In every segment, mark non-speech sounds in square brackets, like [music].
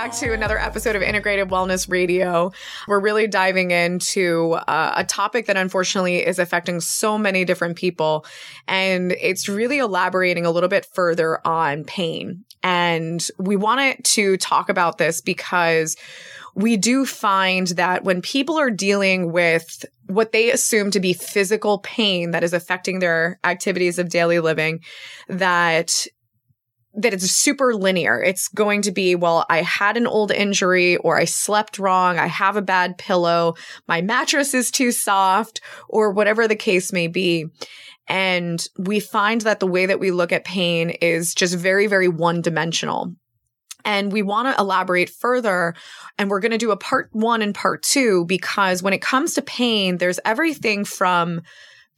Back to another episode of Integrative Wellness Radio. We're really diving into uh, a topic that unfortunately is affecting so many different people. And it's really elaborating a little bit further on pain. And we wanted to talk about this because we do find that when people are dealing with what they assume to be physical pain that is affecting their activities of daily living, that that it's super linear. It's going to be, well, I had an old injury or I slept wrong. I have a bad pillow. My mattress is too soft or whatever the case may be. And we find that the way that we look at pain is just very, very one dimensional. And we want to elaborate further. And we're going to do a part one and part two because when it comes to pain, there's everything from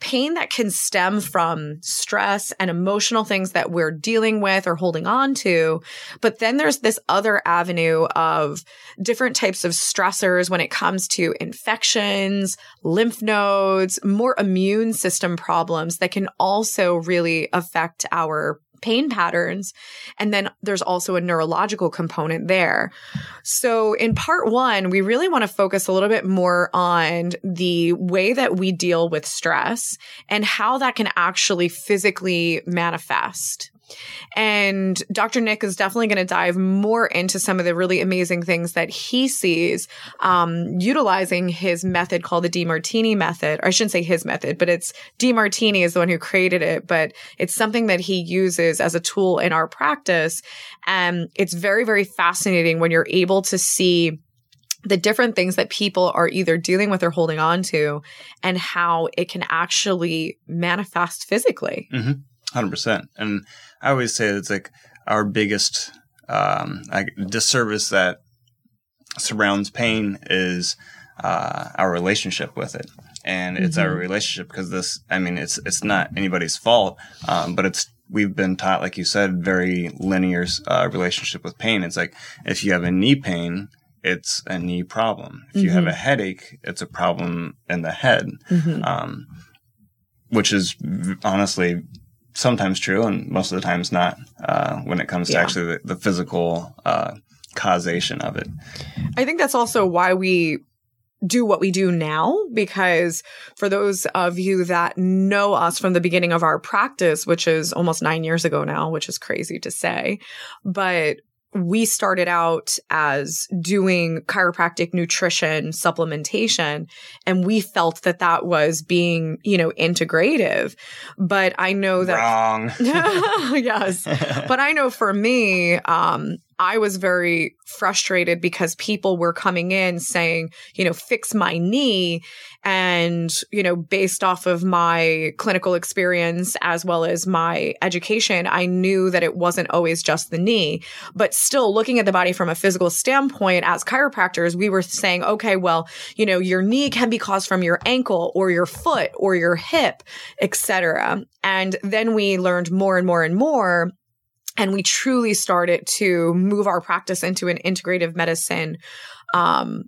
pain that can stem from stress and emotional things that we're dealing with or holding on to. But then there's this other avenue of different types of stressors when it comes to infections, lymph nodes, more immune system problems that can also really affect our pain patterns. And then there's also a neurological component there. So in part one, we really want to focus a little bit more on the way that we deal with stress and how that can actually physically manifest. And Dr. Nick is definitely going to dive more into some of the really amazing things that he sees um, utilizing his method called the Demartini method. Or I shouldn't say his method, but it's Demartini is the one who created it, but it's something that he uses as a tool in our practice. And it's very, very fascinating when you're able to see the different things that people are either dealing with or holding on to and how it can actually manifest physically. Mm-hmm. 100%. And I always say it's like our biggest um, like disservice that surrounds pain is uh, our relationship with it, and it's mm-hmm. our relationship because this. I mean, it's it's not anybody's fault, um, but it's we've been taught, like you said, very linear uh, relationship with pain. It's like if you have a knee pain, it's a knee problem. If mm-hmm. you have a mm-hmm. headache, it's a problem in the head. Mm-hmm. Um, which is honestly sometimes true and most of the times not uh, when it comes to actually the, the physical uh, causation of it. I think that's also why we do what we do now because for those of you that know us from the beginning of our practice which is almost 9 years ago now which is crazy to say but we started out as doing chiropractic nutrition supplementation and we felt that that was being you know integrative. But i know that wrong. [laughs] Yes. [laughs] But i know for me um I was very frustrated because people were coming in saying, you know, fix my knee. And, you know, based off of my clinical experience as well as my education, I knew that it wasn't always just the knee. But still looking at the body from a physical standpoint as chiropractors, we were saying, okay, well, you know, your knee can be caused from your ankle or your foot or your hip, etc. And then we learned more and more and more and we truly started to move our practice into an integrative medicine um,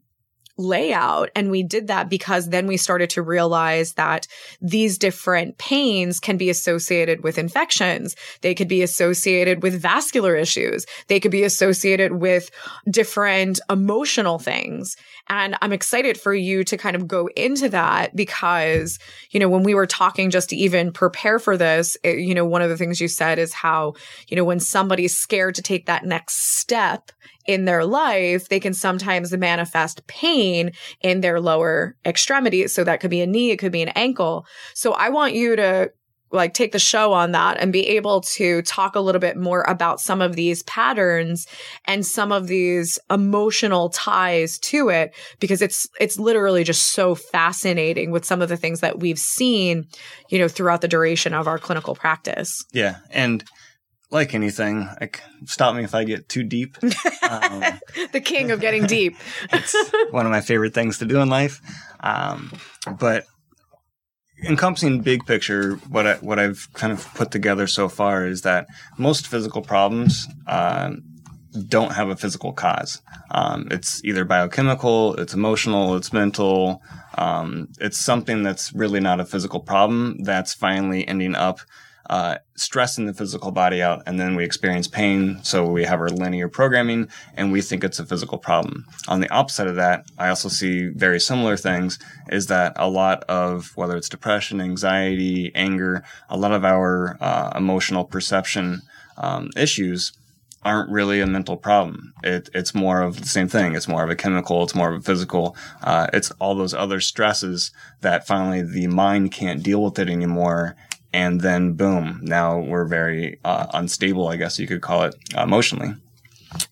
layout. And we did that because then we started to realize that these different pains can be associated with infections. They could be associated with vascular issues. They could be associated with different emotional things. And I'm excited for you to kind of go into that because, you know, when we were talking just to even prepare for this, it, you know, one of the things you said is how, you know, when somebody's scared to take that next step in their life, they can sometimes manifest pain in their lower extremities. So that could be a knee, it could be an ankle. So I want you to like take the show on that and be able to talk a little bit more about some of these patterns and some of these emotional ties to it because it's it's literally just so fascinating with some of the things that we've seen you know throughout the duration of our clinical practice yeah and like anything, like stop me if I get too deep. [laughs] Um, [laughs] the king of getting deep. it's one of my favorite things to do in life. Um, but encompassing big picture, what I, what I've kind of put together so far is that most physical problems uh, don't have a physical cause. Um, it's either biochemical, it's emotional, it's mental. Um, it's something that's really not a physical problem that's finally ending up uh, stressing the physical body out, and then we experience pain. So we have our linear programming, and we think it's a physical problem. On the opposite of that, I also see very similar things. Is that a lot of whether it's depression, anxiety, anger, a lot of our uh, emotional perception um, issues aren't really a mental problem. It, it's more of the same thing. It's more of a chemical. It's more of a physical. Uh, it's all those other stresses that finally the mind can't deal with it anymore. And then boom, now we're very uh, unstable, I guess you could call it emotionally.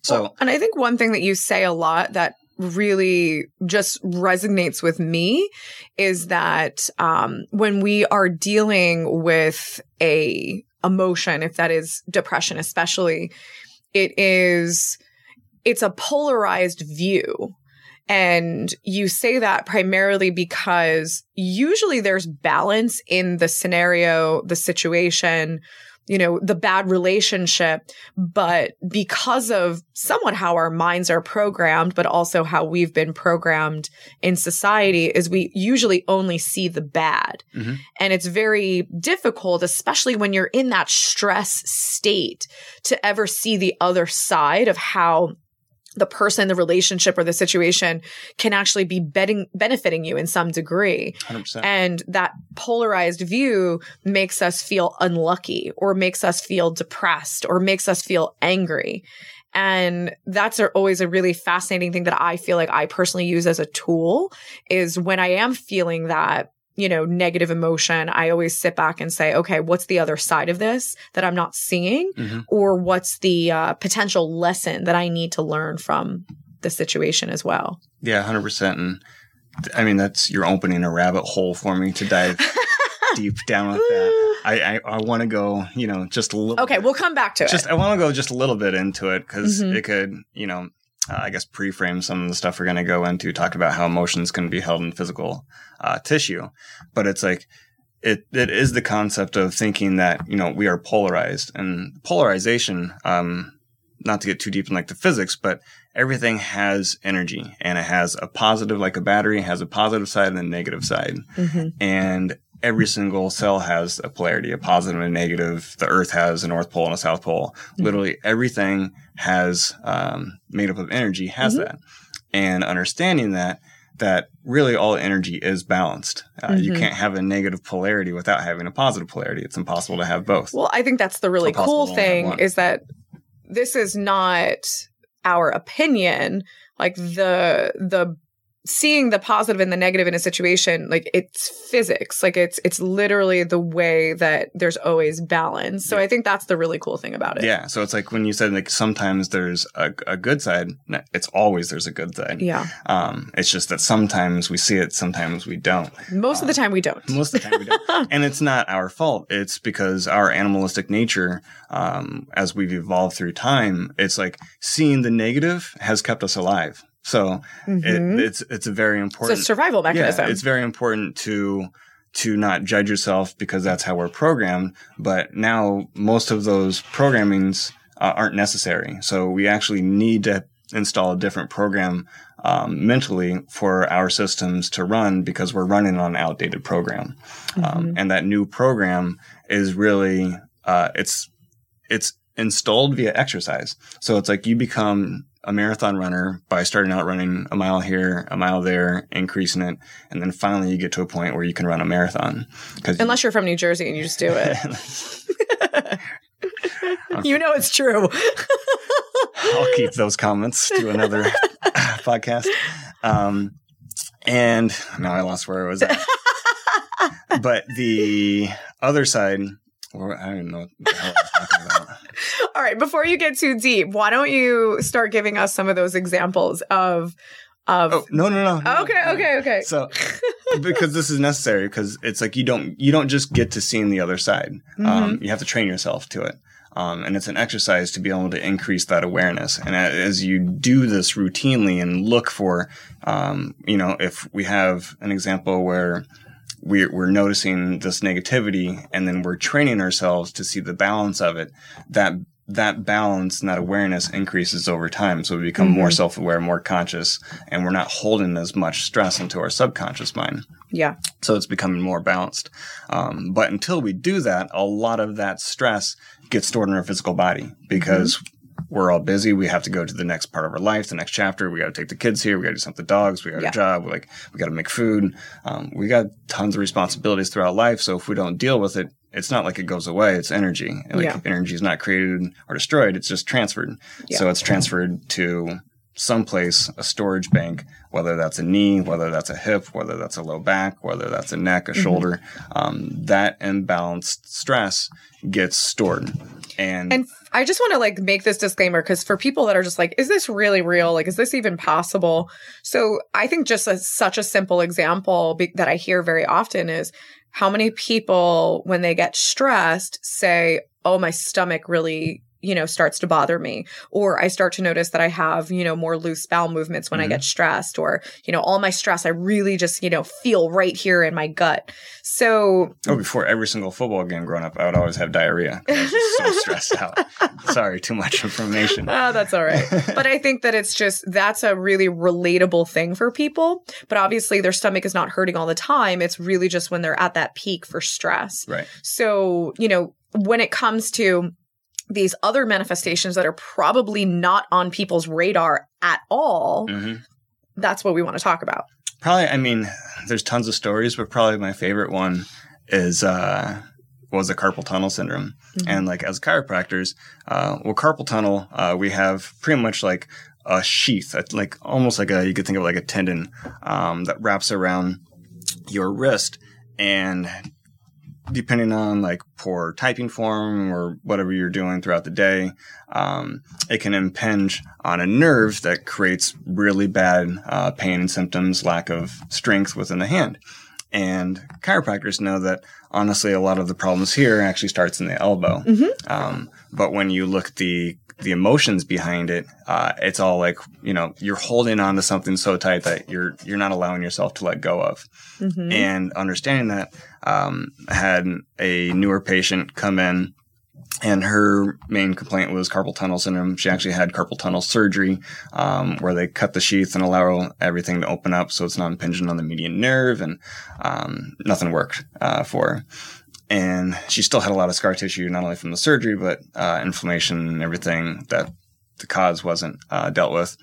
So, well, and I think one thing that you say a lot that really just resonates with me is that um, when we are dealing with a emotion, if that is depression, especially, it is it's a polarized view and you say that primarily because usually there's balance in the scenario the situation you know the bad relationship but because of somewhat how our minds are programmed but also how we've been programmed in society is we usually only see the bad mm-hmm. and it's very difficult especially when you're in that stress state to ever see the other side of how the person, the relationship, or the situation can actually be betting, benefiting you in some degree. 100%. And that polarized view makes us feel unlucky or makes us feel depressed or makes us feel angry. And that's always a really fascinating thing that I feel like I personally use as a tool is when I am feeling that you know, negative emotion, I always sit back and say, okay, what's the other side of this that I'm not seeing? Mm-hmm. Or what's the uh, potential lesson that I need to learn from the situation as well? Yeah, 100%. And I mean, that's, you're opening a rabbit hole for me to dive [laughs] deep down with that. I, I, I want to go, you know, just a little. Okay, bit. we'll come back to just, it. Just I want to go just a little bit into it because mm-hmm. it could, you know, uh, I guess, pre-frame some of the stuff we're going to go into, talk about how emotions can be held in physical uh, tissue. But it's like, it, it is the concept of thinking that, you know, we are polarized and polarization, um, not to get too deep in like the physics, but everything has energy and it has a positive, like a battery has a positive side and a negative side. Mm-hmm. And every single cell has a polarity, a positive and a negative. The Earth has a North Pole and a South Pole. Mm-hmm. Literally everything has um, made up of energy has mm-hmm. that, and understanding that that really all energy is balanced. Uh, mm-hmm. You can't have a negative polarity without having a positive polarity. It's impossible to have both. Well, I think that's the really cool thing is that this is not our opinion. Like the the seeing the positive and the negative in a situation like it's physics. Like it's it's literally the way that there's always balance. So yeah. i think that's the really cool thing about it. Yeah. So it's like when you said like sometimes there's a, a good side it's always there's a good side. Yeah. Um it's just that sometimes we see it sometimes we don't. Most of the time we don't. most of the time we don't. [laughs] And it's not our fault. It's because our animalistic nature um as we've evolved through time it's like seeing the negative has kept us alive so mm-hmm. it, it's it's a very important it's survival mechanism. Yeah, it's very important to to not judge yourself because that's how we're programmed. But now most of those programmings uh, aren't necessary. So we actually need to install a different program um, mentally for our systems to run because we're running on an outdated program. Um, mm-hmm. Um, and that new program is really uh, it's it's installed via exercise. So it's like you become a marathon runner by starting out running a mile here, a mile there, increasing it, and then finally you get to a point where you can run a marathon. Unless you, are from New Jersey and you just do it. [laughs] [laughs] you know it's true. [laughs] I'll keep those comments to another podcast. Um, and now I lost where I was at. but the other side, or I don't know what the hell I'm talking about. All right, before you get too deep, why don't you start giving us some of those examples of of oh, no no no okay no, okay okay so because this is necessary because it's like you don't you don't just get to seeing the other side um, mm-hmm. um, you have to train yourself to it Um, and it's an exercise to be able to increase that awareness. And as you do this routinely and look for, um, you know, if we have an example where we're, we're noticing this negativity and then we're training ourselves to see the balance of it, that that balance and that awareness increases over time. So we become mm-hmm. more self aware, more conscious, and we're not holding as much stress into our subconscious mind. Yeah. So it's becoming more balanced. Um, but until we do that, a lot of that stress gets stored in our physical body because mm-hmm. we're all busy. We have to go to the next part of our life, the next chapter. We got to take the kids here. We got to do something with the dogs. We got yeah. a job. We're like we got to make food. Um, we got tons of responsibilities throughout life. So if we don't deal with it, it's not like it goes away. It's energy. Like yeah. energy is not created or destroyed. It's just transferred. Yeah. So it's transferred to someplace, a storage bank, whether that's a knee, whether that's a hip, whether that's a low back, whether that's a neck, a mm-hmm. shoulder. Um, that imbalanced stress gets stored. And, and I just want to like make this disclaimer because for people that are just like, is this really real? Like, is this even possible? So I think just such a simple example be- that I hear very often is how many people, when they get stressed, say, Oh, my stomach really you know, starts to bother me. Or I start to notice that I have, you know, more loose bowel movements when mm-hmm. I get stressed or, you know, all my stress, I really just, you know, feel right here in my gut. So. Oh, before every single football game growing up, I would always have diarrhea. I was just so stressed out. [laughs] Sorry, too much information. Oh, that's all right. but I think that it's just, that's a really relatable thing for people. But obviously their stomach is not hurting all the time. It's really just when they're at that peak for stress. Right. So, you know, when it comes to these other manifestations that are probably not on people's radar at all, mm-hmm. that's what we want to talk about. Probably, I mean, there's tons of stories, but probably my favorite one is uh, was the carpal tunnel syndrome. Mm-hmm. And like as chiropractors, uh, well, carpal tunnel, uh, we have pretty much like a sheath, like almost like a you could think of like a tendon um, that wraps around your wrist and depending on like poor typing form or whatever you're doing throughout the day, um, it can impinge on a nerve that creates really bad uh, pain and symptoms, lack of strength within the hand. And chiropractors know that honestly, a lot of the problems here actually starts in the elbow. Mm-hmm. Um, but when you look at the the emotions behind it, uh, it's all like you know you're holding on to something so tight that you're you're not allowing yourself to let go of. Mm-hmm. And understanding that, um, had a newer patient come in. And her main complaint was carpal tunnel syndrome. She actually had carpal tunnel surgery, um, where they cut the sheath and allow everything to open up so it's not impinging on the median nerve, and um, nothing worked uh, for her and she still had a lot of scar tissue, not only from the surgery, but uh, inflammation and everything that the cause wasn't uh, dealt with.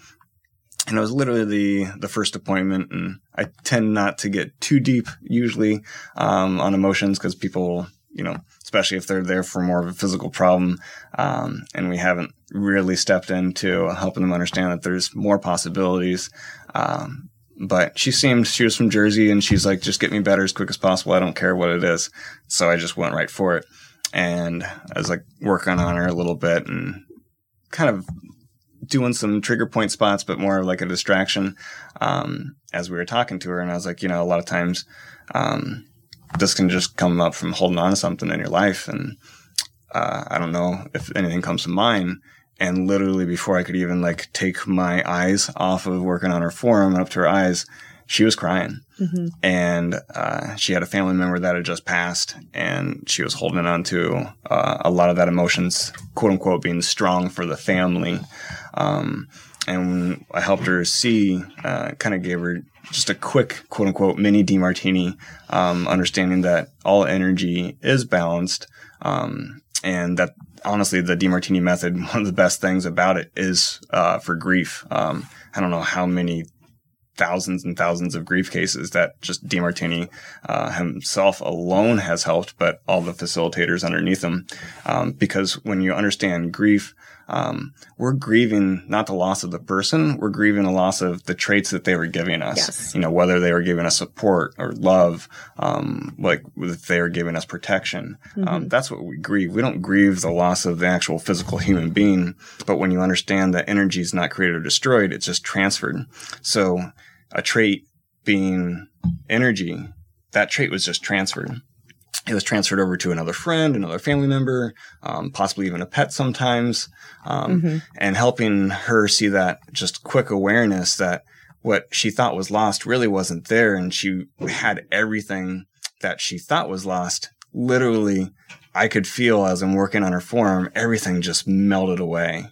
And it was literally the the first appointment, and I tend not to get too deep usually um, on emotions because people, you know, especially if they're there for more of a physical problem, um, and we haven't really stepped into helping them understand that there's more possibilities. Um, but she seemed she was from Jersey and she's like, just get me better as quick as possible. I don't care what it is. So I just went right for it. And I was like working on her a little bit and kind of doing some trigger point spots, but more like a distraction um, as we were talking to her. And I was like, you know, a lot of times um, this can just come up from holding on to something in your life. And uh, I don't know if anything comes to mind and literally before I could even like take my eyes off of working on her forearm and up to her eyes, she was crying. Mm-hmm. And uh, she had a family member that had just passed, and she was holding on to uh, a lot of that emotions, quote unquote, being strong for the family. Um, and I helped her see, uh, kind of gave her just a quick, quote unquote, mini Demartini, um, understanding that all energy is balanced. Um, and that honestly, the Demartini method, [laughs] one of the best things about it is uh, for grief. Um, I don't know how many thousands and thousands of grief cases that just Demartini uh, himself alone has helped, but all the facilitators underneath him. Um, because when you understand grief, um, we're grieving not the loss of the person, we're grieving the loss of the traits that they were giving us. Yes. You know, whether they were giving us support or love, um, like if they were giving us protection. Um, mm-hmm. Um, that's what we grieve. We don't grieve the loss of the actual physical human being, but when you understand that energy is not created or destroyed, it's just transferred. So a trait being energy, that trait was just transferred. It was transferred over to another friend, another family member, um, possibly even a pet sometimes, um, mm-hmm. and helping her see that just quick awareness that what she thought was lost really wasn't there, and she had everything that she thought was lost. Literally, I could feel as I'm working on her form, everything just melted away.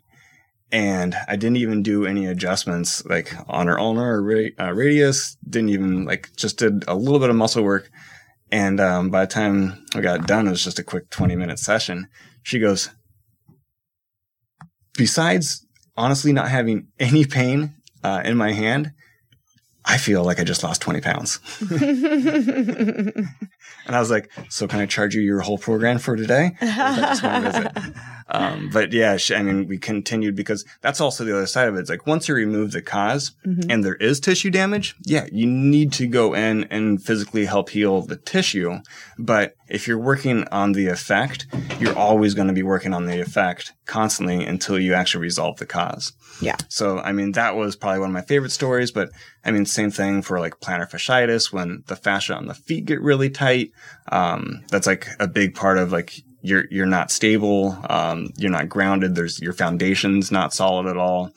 And I didn't even do any adjustments like on her ulnar or ra- uh, radius. Didn't even like just did a little bit of muscle work and um, by the time I got done, it was just a quick 20 minute session. She goes, Besides honestly not having [laughs] any pain uh, in my hand, I feel like I just lost 20 pounds. [laughs] and I was like, So can I charge you your whole program for today? [laughs] Um, but yeah, I mean, we continued because that's also the other side of it. It's like once you remove the because mm-hmm. and there is tissue damage, yeah, you need to go in and physically help heal the tissue. But if you're working on the effect, you're always going to be working on the effect constantly until you actually resolve the cause. Yeah. So, I mean, that was probably one of my favorite stories, but I mean, same thing for like plantar fasciitis when the fascia on the feet get really tight. Um, that's like a big part of like you're you're not stable, um, you're not grounded. There's your foundation's not solid at all.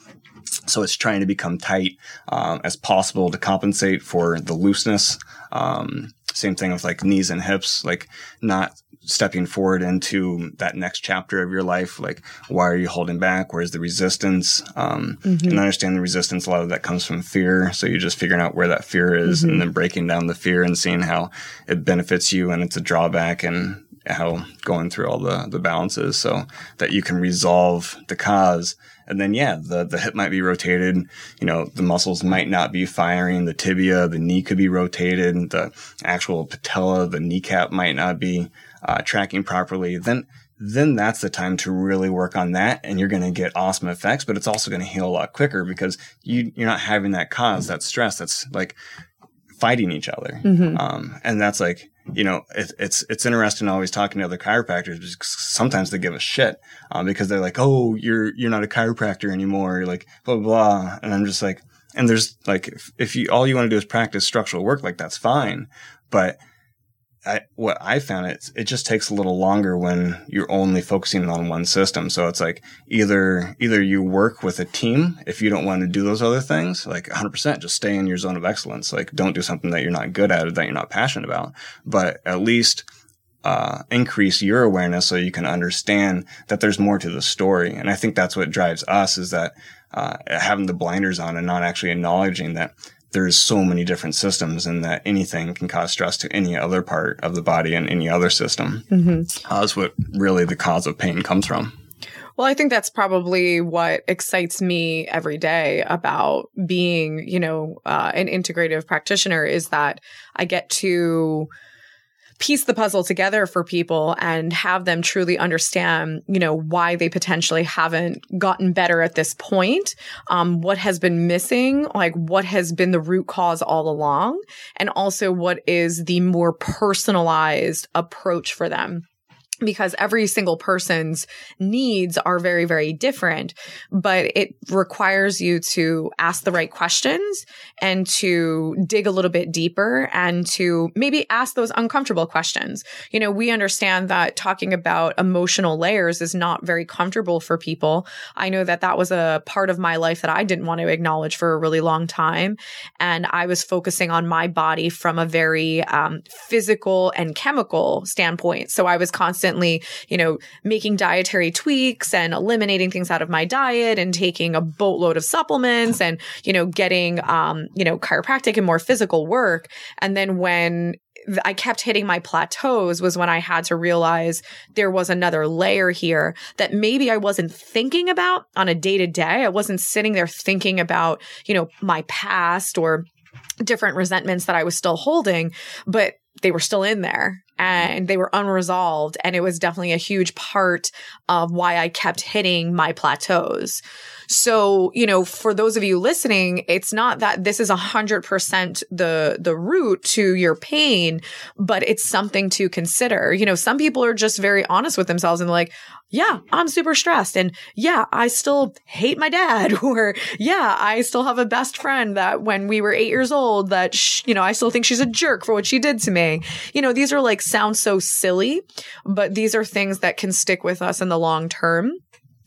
So it's trying to become tight um, as possible to compensate for the looseness. Um, same thing with like knees and hips, like not stepping forward into that next chapter of your life. Like, why are you holding back? Where's the resistance? Um, mm-hmm. And understand the resistance. A lot of that comes from fear. So you're just figuring out where that fear is mm-hmm. and then breaking down the fear and seeing how it benefits you and it's a drawback and how going through all the, the balances so that you can resolve the cause. And then, yeah, the, the hip might be rotated. You know, the muscles might not be firing. The tibia, the knee could be rotated. The actual patella, the kneecap might not be uh, tracking properly. Then, then that's the time to really work on that. And you're going to get awesome effects, but it's also going to heal a lot quicker because you, you're not having that cause, that stress that's like fighting each other. Mm-hmm. Um, and that's like, you know, it, it's it's interesting always talking to other chiropractors because sometimes they give a shit um, because they're like, oh, you're you're not a chiropractor anymore. You're like blah blah blah, and I'm just like, and there's like, if, if you all you want to do is practice structural work, like that's fine, but I, what I found it it just takes a little longer when you're only focusing on one system. So it's like either either you work with a team if you don't want to do those other things, like 100% just stay in your zone of excellence. Like don't do something that you're not good at or that you're not passionate about, but at least uh, increase your awareness so you can understand that there's more to the story. And I think that's what drives us is that uh, having the blinders on and not actually acknowledging that there's so many different systems and that anything can cause stress to any other part of the body and any other system. Mm-hmm. Uh, that's what really the cause of pain comes from. Well, I think that's probably what excites me every day about being, you know, uh, an integrative practitioner is that I get to piece the puzzle together for people and have them truly understand, you know, why they potentially haven't gotten better at this point, um, what has been missing, like what has been the root cause all along, and also what is the more personalized approach for them because every single person's needs are very, very different, but it requires you to ask the right questions and to dig a little bit deeper and to maybe ask those uncomfortable questions. You know, we understand that talking about emotional layers is not very comfortable for people. I know that that was a part of my life that I didn't want to acknowledge for a really long time. And I was focusing on my body from a very um, physical and chemical standpoint. So I was constantly constantly, you know, making dietary tweaks and eliminating things out of my diet and taking a boatload of supplements and, you know, getting, um, you know, chiropractic and more physical work. And then when I kept hitting my plateaus was when I had to realize there was another layer here that maybe I wasn't thinking about on a day to day. I wasn't sitting there thinking about, you know, my past or different resentments that I was still holding, but they were still in there and they were unresolved. And it was definitely a huge part of why I kept hitting my plateaus. So, you know, for those of you listening, it's not that this is a hundred percent the, the root to your pain, but it's something to consider. You know, some people are just very honest with themselves and like, yeah, I'm super stressed. And yeah, I still hate my dad. [laughs] Or yeah, I still have a best friend that when we were eight years old, that, sh- you know, I still think she's a jerk for what she did to me. You know, these are like sound so silly, but these are things that can stick with us in the long term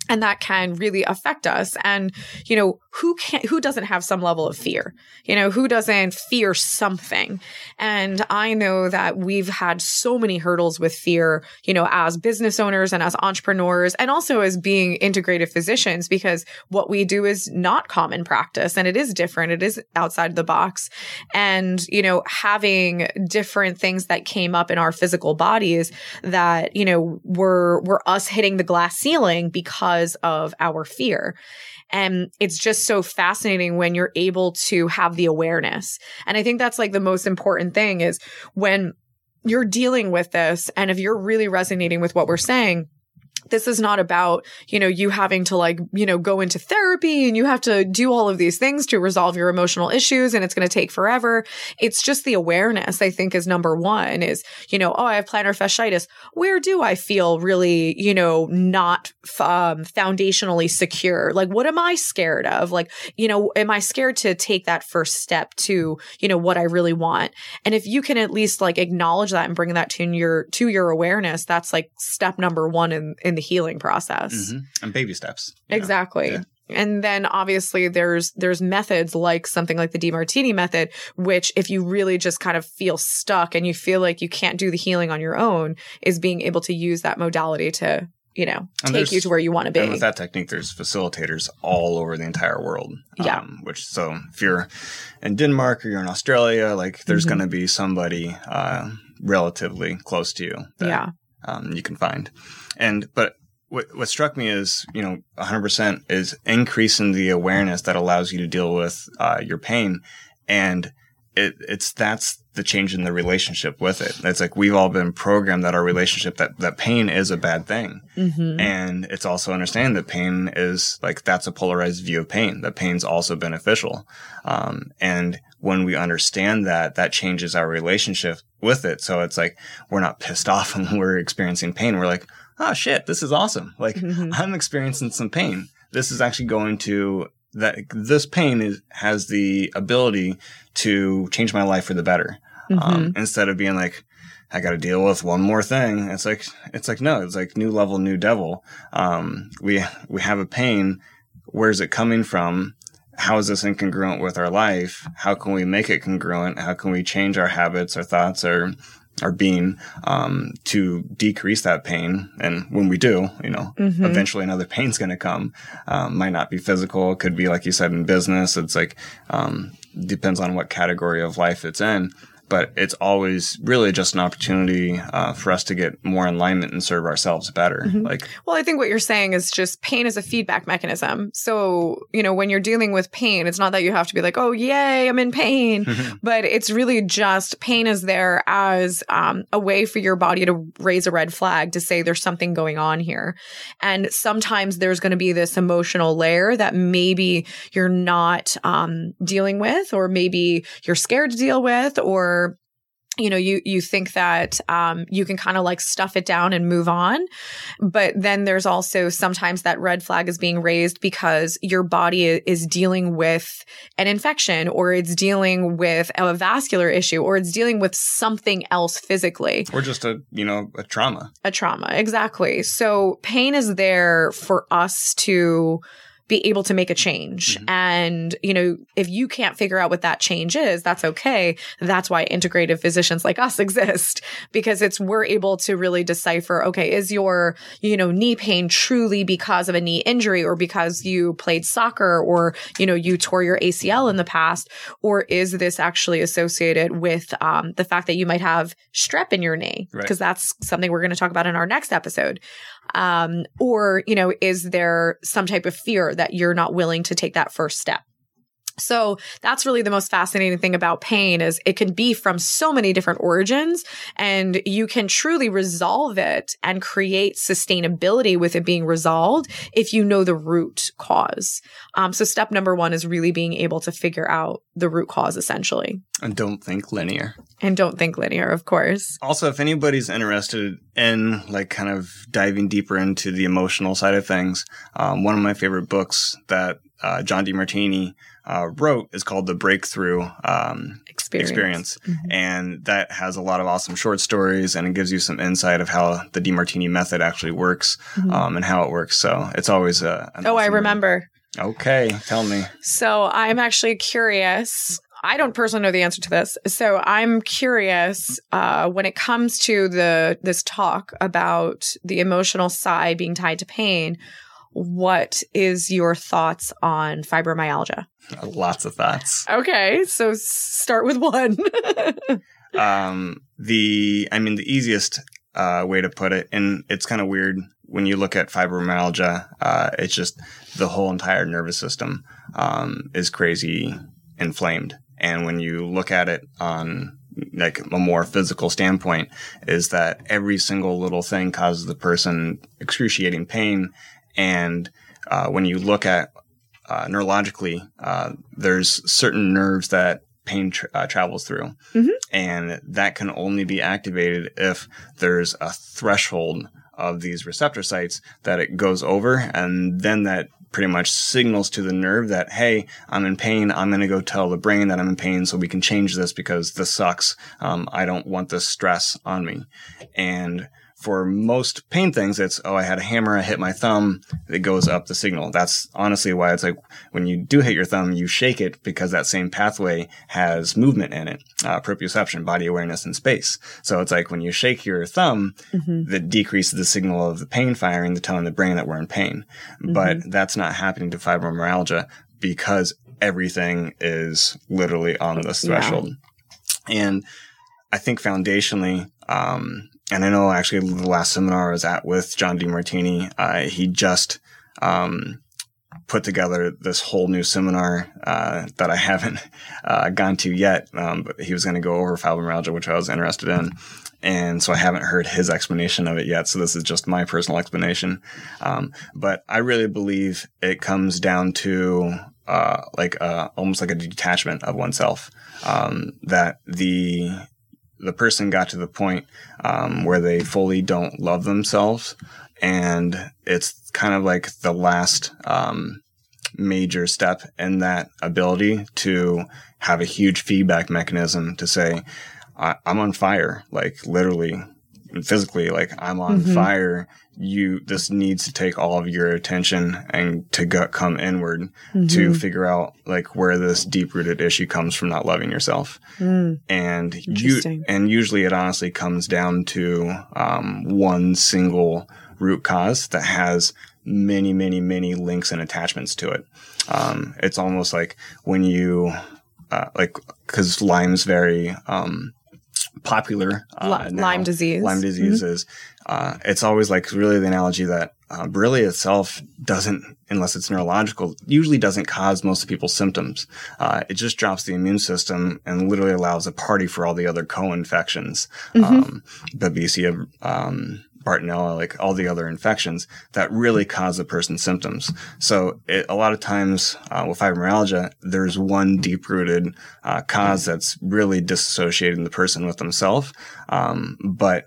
and that can really affect us. And you know who can who doesn't have some level of fear? You know who doesn't fear something? And i know that we've had so many hurdles with fear you know as business owners and as entrepreneurs and also as being integrative physicians because what we do is not common practice and it is different. It is outside the box. And you know having different things that came up in our physical bodies that you know were were us hitting the glass ceiling because of our fear and it's just so fascinating when you're able to have the awareness. And I think that's like the most important thing is when you're dealing with this and if you're really resonating with what we're saying, this is not about, you know, you having to like, you know, go into therapy and you have to do all of these things to resolve your emotional issues and it's going to take forever. It's just the awareness, I think, is number one is, you know, oh, I have plantar fasciitis. Where do I feel really, you know, not um, foundationally secure? Like, what am I scared of? Like, you know, am I scared to take that first step to, you know, what I really want? And if you can at least like acknowledge that and bring that to your, to your awareness, that's like step number one in, in the healing process. Mm-hmm. And baby steps. Exactly. Yeah. And then obviously there's there's methods like something like the Demartini method, which if you really just kind of feel stuck and you feel like you can't do the healing on your own, is being able to use that modality to, you know, And take you to where you want to And be. with that technique, there's facilitators all over the entire world. Yeah. Um, which so if you're in Denmark or you're in Australia, like there's Mhm. going to be somebody uh, relatively close to you that yeah. Um, you can find. And but what what struck me is you know 100% is increasing the awareness that allows you to deal with uh, your pain, and it it's that's the change in the relationship with it. It's like we've all been programmed that our relationship that that pain is a bad thing. hmm And it's also understanding that pain is like that's a polarized view of pain. That pain's also beneficial. Um, and when we understand that, that changes our relationship with it. So it's like we're not pissed off when [laughs] we're experiencing pain. We're like, oh shit, this is awesome. Like Mhm. I'm experiencing some pain. This is actually going to that this pain is has the ability to change my life for the better. Um, instead of being like, I got to deal with one more thing. It's like it's like no, it's like new level, new devil. Um, we we have a pain. Where's it coming from? How is this incongruent with our life? How can we make it congruent? How can we change our habits, our thoughts, our our being um, to decrease that pain? And when we do, you know, Mhm. eventually another pain's going to come. Um, might not be physical. It could be like you said in business. It's like um, depends on what category of life it's in. But it's always really just an opportunity uh, for us to get more alignment and serve ourselves better. Mhm. Like, Well, I think what you're saying is just pain is a feedback mechanism. So, you know, when you're dealing with pain, it's not that you have to be like, oh, yay, I'm in pain. [laughs] [laughs] but it's really just pain is there as um, a way for your body to raise a red flag to say there's something going on here. And sometimes there's going to be this emotional layer that maybe you're not um, dealing with, or maybe you're scared to deal with, or you know you you think that um, you can kind of like stuff it down and move on but then there's also sometimes that red flag is being raised because your body is dealing with an infection or it's dealing with a vascular issue or it's dealing with something else physically or just a, you know, a trauma. a trauma exactly so pain is there for us to be able to make a change. Mhm. and you know if you can't figure out what that change is that's okay. That's why integrative physicians like us [laughs] exist because it's we're able to really decipher okay is your you know knee pain truly because of a knee injury or because you played soccer or you know you tore your ACL in the past? Or is this actually associated with um, the fact that you might have strep in your knee? Right. because that's something we're going to talk about in our next episode um, or you know is there some type of fear that you're not willing to take that first step so that's really the most fascinating thing about pain is it can be from so many different origins and you can truly resolve it and create sustainability with it being resolved if you know the root cause. Um, so step number one is really being able to figure out the root cause essentially. And don't think linear. And don't think linear, of course. Also, if anybody's interested in like kind of diving deeper into the emotional side of things, um, one of my favorite books that uh, John Demartini uh, wrote is called The Breakthrough um, Experience. Experience. And that has a lot of awesome short stories and it gives you some insight of how the Demartini method actually works um, and how it works. So it's always a. Oh, I awesome read. remember. Okay, tell me. So I'm actually curious. I don't personally know the answer to this. So I'm curious uh, when it comes to the this talk about the emotional side being tied to pain. What is your thoughts on fibromyalgia? [laughs] Lots of thoughts. Okay, so start with one. [laughs] um, the I mean the easiest uh, way to put it, and it's kind of weird when you look at fibromyalgia. Uh, it's just the whole entire nervous system um, is crazy inflamed, and when you look at it on like a more physical standpoint, is that every single little thing causes the person excruciating pain, and uh, when you look at uh, neurologically, uh, there's certain nerves that pain tra- uh, travels through. And that can only be activated if there's a threshold of these receptor sites that it goes over. And then that pretty much signals to the nerve that, hey, I'm in pain. I'm going to go tell the brain that I'm in pain so we can change this because this sucks. Um, I don't want this stress on me. And for most pain things, it's, oh, I had a hammer, I hit my thumb, it goes up the signal. That's honestly why it's like when you do hit your thumb, you shake it because that same pathway has movement in it, uh, proprioception, body awareness, and space. So it's like when you shake your thumb, that decreases the signal of the pain firing, the telling the brain that we're in pain. But that's not happening to fibromyalgia because everything is literally on this Yeah. threshold. And I think foundationally, um, and I know actually the last seminar I was at with John Demartini, uh, he just um, put together this whole new seminar uh, that I [laughs] haven't uh, gone to yet. Um, but he was going to go over fibromyalgia, which I was interested in. And so I haven't heard his explanation of it yet. So this is just my personal explanation. Um, but I really believe it comes down to uh, like uh, almost like a detachment of oneself. Um, that the the person got to the point um, where they fully don't love themselves, and it's kind of like the last um, major step in that ability to have a huge feedback mechanism to say, I- "I'm on fire," like literally, physically, like I'm on fire. You, this needs to take all of your attention and to go, come inward to figure out like where this deep rooted issue comes from not loving yourself. And you, and usually it honestly comes down to um, one single root cause that has many many many links and attachments to it. Um, it's almost like when you uh, like because lyme's very um, popular uh, now. Lyme disease. lyme disease is uh, it's always like really the analogy that uh, Borrelia itself doesn't, unless it's neurological, usually doesn't cause most people's symptoms. Uh, it just drops the immune system and literally allows a party for all the other co-infections, um, Babesia, um, Bartonella, like all the other infections that really cause the person's symptoms. So it, a lot of times uh, with fibromyalgia, there's one deep-rooted uh, cause that's really disassociating the person with themselves, um, but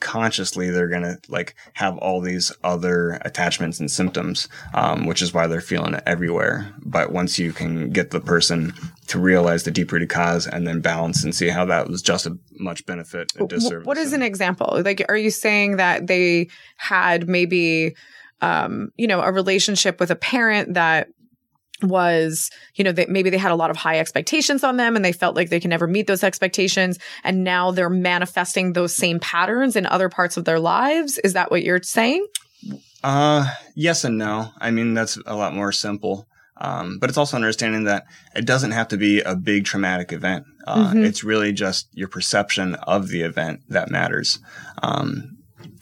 consciously they're going to like have all these other attachments and symptoms um, which is why they're feeling it everywhere. But once you can get the person to realize the deep-rooted cause and then balance and see how that was just a much benefit and disservice What is an example? Like, are you saying that they had maybe, um, you know, a relationship with a parent that was, you know, that maybe they had a lot of high expectations on them and they felt like they can never meet those expectations. And now they're manifesting those same patterns in other parts of their lives. Is that what you're saying? Uh, yes and no. I mean, that's a lot more simple. Um, but it's also understanding that it doesn't have to be a big traumatic event. Uh, Mhm. It's really just your perception of the event that matters. Um,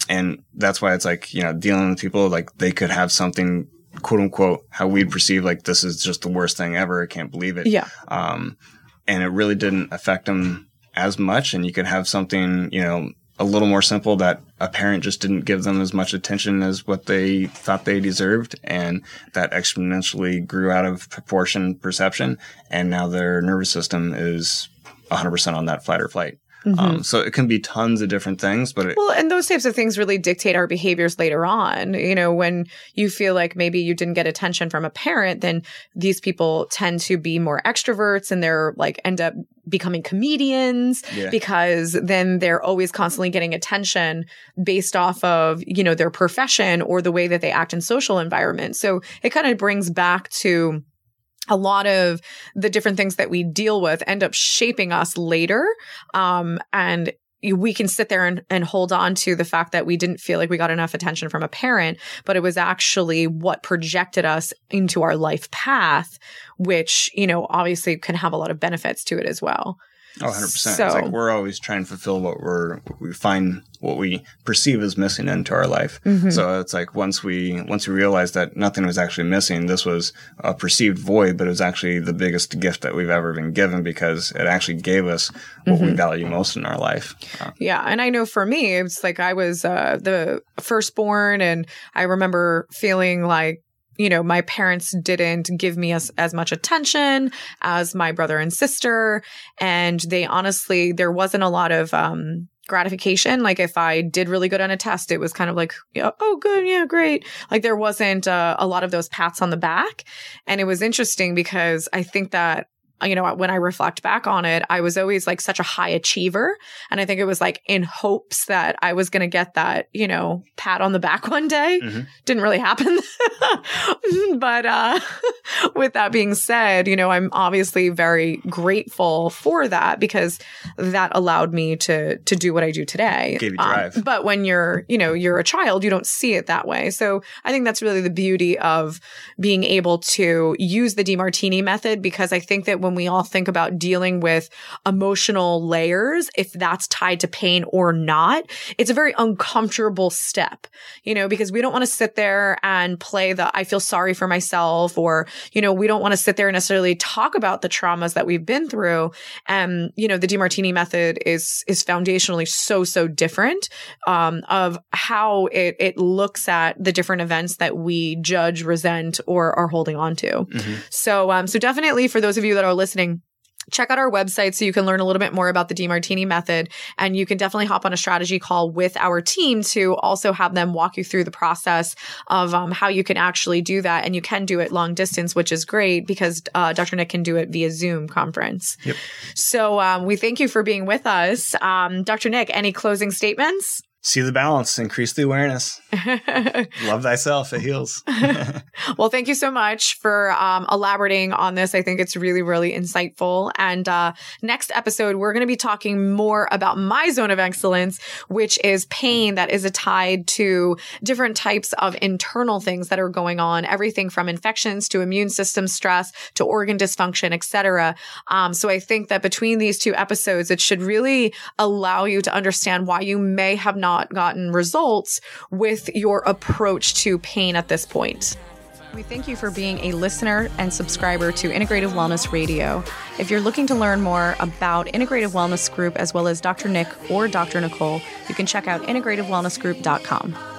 and that's why it's like, you know, dealing with people, like they could have something, quote unquote, how we'd perceive like this is just the worst thing ever. I can't believe it. Yeah. Um, and it really didn't affect them as much. And you could have something, you know, a little more simple that a parent just didn't give them as much attention as what they thought they deserved. And that exponentially grew out of proportion perception. And now their nervous system is 100% on that flight or flight. Mm-hmm. Um, so it can be tons of different things, but it, well, and those types of things really dictate our behaviors later on. You know, when you feel like maybe you didn't get attention from a parent, then these people tend to be more extroverts, and they're like end up becoming comedians yeah. because then they're always constantly getting attention based off of you know their profession or the way that they act in social environments. So it kind of brings back to a lot of the different things that we deal with end up shaping us later. Um, and we can sit there and, and hold on to the fact that we didn't feel like we got enough attention from a parent, but it was actually what projected us into our life path, which, you know, obviously can have a lot of benefits to it as well. Oh, 100%. So, it's like we're always trying to fulfill what we're, what we find, what we perceive as missing into our life. Mm-hmm. So it's like once we, once we realized that nothing was actually missing, this was a perceived void, but it was actually the biggest gift that we've ever been given because it actually gave us what mm-hmm. we value most in our life. Uh, yeah. And I know for me, it's like I was uh, the firstborn and I remember feeling like, you know, my parents didn't give me as, as much attention as my brother and sister. And they honestly, there wasn't a lot of, um, gratification. Like if I did really good on a test, it was kind of like, oh, good. Yeah, great. Like there wasn't uh, a lot of those pats on the back. And it was interesting because I think that you know, when I reflect back on it, I was always like such a high achiever. And I think it was like in hopes that I was going to get that, you know, pat on the back [laughs] one day. Mm-hmm. Didn't really happen. [laughs] but uh, [laughs] with that being said, you know, I'm obviously very grateful for that because that allowed me to to do what I do today. Gave you drive. Um, but when you're, you know, you're a child, you don't see it that way. So I think that's really the beauty of being able to use the Demartini method because I think that when when we all think about dealing with emotional layers, if that's tied to pain or not, it's a very uncomfortable step, you know, because we don't want to sit there and play the I feel sorry for myself or, you know, we don't want to sit there and necessarily talk about the traumas that we've been through. And, you know, the Demartini method is is foundationally so, so different um, of how it it looks at the different events that we judge, resent, or are holding on to. Mm-hmm. So um, so definitely for those of you that are listening, check out our website so you can learn a little bit more about the Demartini method. And you can definitely hop on a strategy call with our team to also have them walk you through the process of um, how you can actually do that. And you can do it long distance, which is great because uh, Dr. Nick can do it via Zoom conference. Yep. So um, we thank you for being with us. Um, Dr. Nick, any closing statements? See the balance, increase the awareness. [laughs] Love thyself, it heals. [laughs] [laughs] well, thank you so much for um, elaborating on this. I think it's really, really insightful. And uh, next episode, we're going to be talking more about my zone of excellence, which is pain that is tied to different types of internal things that are going on, everything from infections to immune system stress to organ dysfunction, etc. Um, so I think that between these two episodes, it should really allow you to understand why you may have not not gotten results with your approach to pain at this point. We thank you for being a listener and subscriber to Integrative Wellness Radio. If you're looking to learn more about Integrative Wellness Group as well as Dr. Nick or Dr. Nicole, you can check out integrativewellnessgroup.com.